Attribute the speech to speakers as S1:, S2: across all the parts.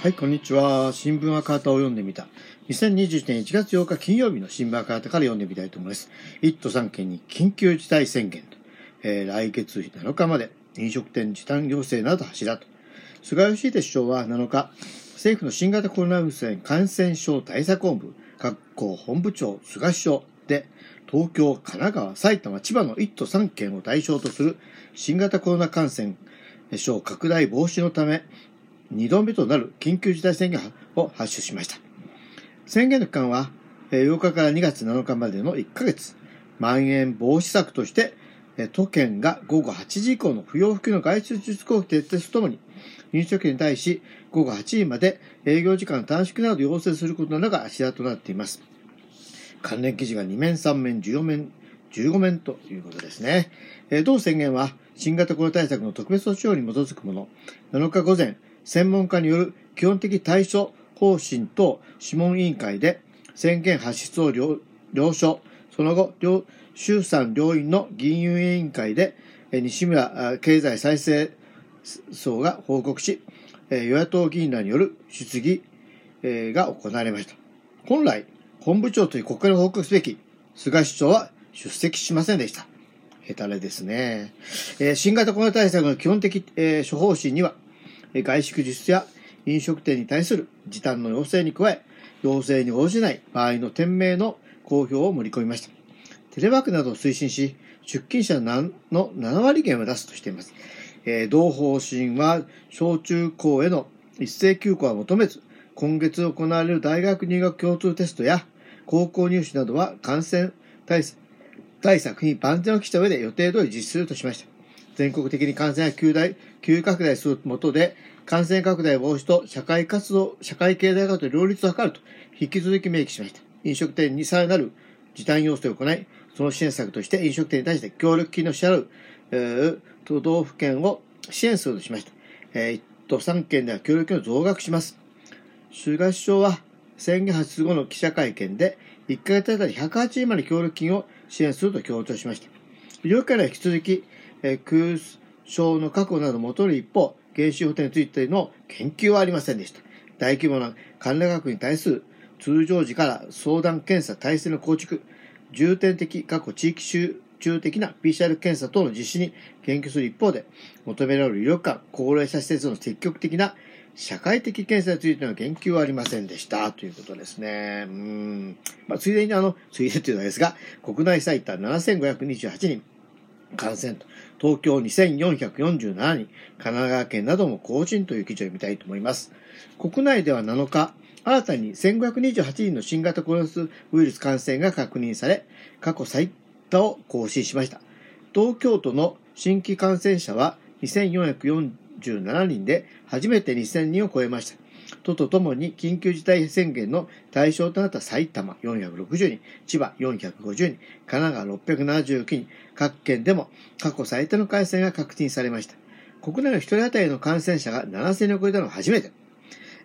S1: はい、こんにちは。新聞赤旗を読んでみた。2021年1月8日金曜日の新聞赤旗から読んでみたいと思います。1都3県に緊急事態宣言と、えー、来月7日まで飲食店時短要請など柱と。菅義偉首相は7日、政府の新型コロナウイルス感染症対策本部、各校本部長菅首相で、東京、神奈川、埼玉、千葉の1都3県を対象とする新型コロナ感染症拡大防止のため、2度目となる緊急事態宣言を発出しました。宣言の期間は、8日から2月7日までの1ヶ月、まん延防止策として、都県が午後8時以降の不要不急の外出自粛を徹底するとともに、飲食店に対し午後8時まで営業時間短縮など要請することなどが柱となっています。関連記事が2面、3面、14面、15面ということですね。同宣言は新型コロナ対策の特別措置法に基づくもの。7日午前、専門家による基本的対処方針等諮問委員会で宣言発出を了承、その後、衆参両院の議員運営委員会で西村経済再生層が報告し、与野党議員らによる質疑が行われました。本来、本部長という国会に報告すべき菅首相は出席しませんでした。へたれですね。新型コロナ対策の基本的、処方針には、外出自粛や飲食店に対する時短の要請に加え、要請に応じない場合の店名の公表を盛り込みました。テレワークなどを推進し、出勤者の7割減を出すとしています。えー、同方針は小中高への一斉休校は求めず、今月行われる大学入学共通テストや高校入試などは感染対策対策に万全を期した上で予定通り実施するとしました。全国的に感染が急大急拡大する下で、感染拡大防止と社会活動、社会経済活動両立を図ると、引き続き明記しました。飲食店にさらなる時短要請を行い、その支援策として飲食店に対して協力金の支払う、えー、都道府県を支援するとしました。えー、都3県では協力金を増額します。菅首相は宣言発出後の記者会見で、1ヶ月あたり108円まで協力金を支援すると強調しました。医療機関は引き続き、え、空床の確保などを求る一方、原子補填についての研究はありませんでした。大規模な関連学に対する通常時から相談検査体制の構築、重点的、過去地域集中的な PCR 検査等の実施に研究する一方で、求められる医療機関、高齢者施設の積極的な社会的検査についての言及はありませんでした。ということですね。うん。まあ、ついでにあの、ついでというのですが、国内最多7528人感染と、東京2447人、神奈川県なども更新という記事を見たいと思います。国内では7日、新たに1528人の新型コロナウイルス感染が確認され、過去最多を更新しました。東京都の新規感染者は2447人で初めて2000人を超えました。都とともに緊急事態宣言の対象となった埼玉460人、千葉450人、神奈川679人、各県でも過去最多の感染が確認されました。国内の1人当たりの感染者が7000人を超えたのは初めて。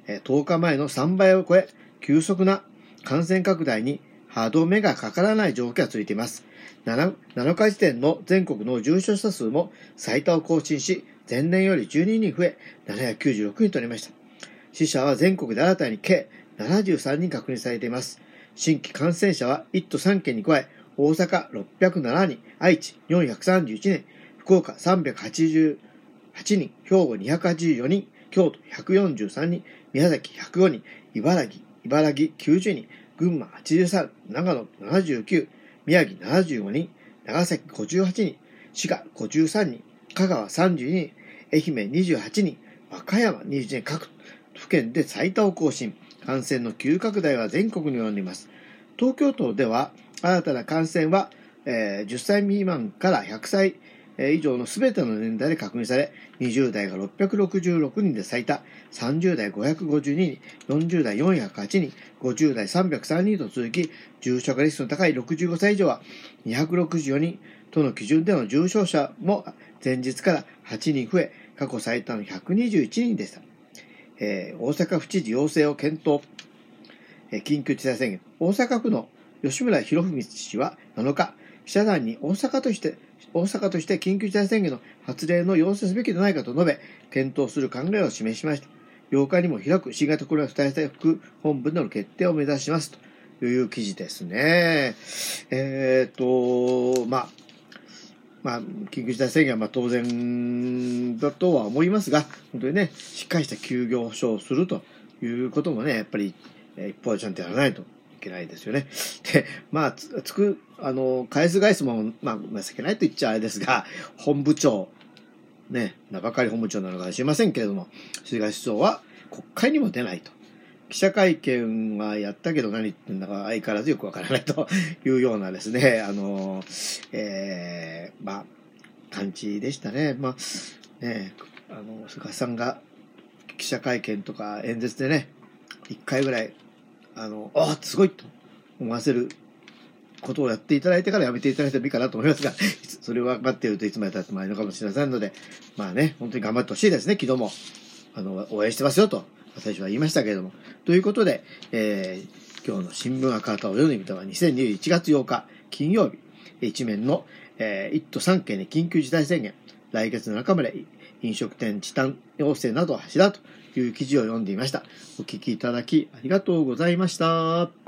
S1: 10日前の3倍を超え、急速な感染拡大に歯止めがかからない状況が続いています。7, 7日時点の全国の重症者数も最多を更新し、前年より12人増え、796人となりました。死者は全国で新たに計73人確認されています。新規感染者は1都3県に加え、大阪607人、愛知431人、福岡388人、兵庫284人、京都143人、宮崎105人、茨城、茨城90人、群馬83、長野79、宮城75人、長崎58人、滋賀53人、香川32人、愛媛28人、和歌山21人、各府県で最多を更新。感染の急拡大は全国に及んでいます。東京都では、新たな感染は、えー、10歳未満から100歳以上の全ての年代で確認され、20代が666人で最多、30代552人、40代408人、50代303人と続き、重症化リスクの高い65歳以上は264人、との基準での重症者も前日から8人増え、過去最多の121人でした。えー、大阪府知事要請を検討、えー、緊急事態宣言。大阪府の吉村博文氏は7日、記者団に大阪として、大阪として緊急事態宣言の発令の要請すべきでないかと述べ、検討する考えを示しました。8日にも開く新型コロナ対策本部での決定を目指しますという記事ですね。えっ、ー、と、まあ、まあ、緊急事態宣言はまあ当然だとは思いますが、本当にね、しっかりした休業保障をするということもね、やっぱり、一方でちゃんとやらないといけないですよね。で、まあ、つく、あの、返す返すも、まあ、情けないと言っちゃあれですが、本部長、ね、名ばかり本部長なのかもしれませんけれども、菅首相は国会にも出ないと。記者会見はやったけど何言ってんだか相変わらずよくわからないと いうようなですね、あの、えー、まあ、感じでしたね。まあ、ね、あの、菅さんが記者会見とか演説でね、一回ぐらい、あの、あすごいと思わせることをやっていただいてからやめていただいてもいいかなと思いますが、それは待っているといつまで経ってもいいのかもしれませんので、まあね、本当に頑張ってほしいですね、昨日も。あの、応援してますよと、私は言いましたけれども。ということで、えー、今日の新聞赤旗を読んでみたのは2021月8日金曜日、一面の、えー、1都3県に緊急事態宣言、来月の中まで飲食店時短要請などはしだという記事を読んでいました。お聞きいただきありがとうございました。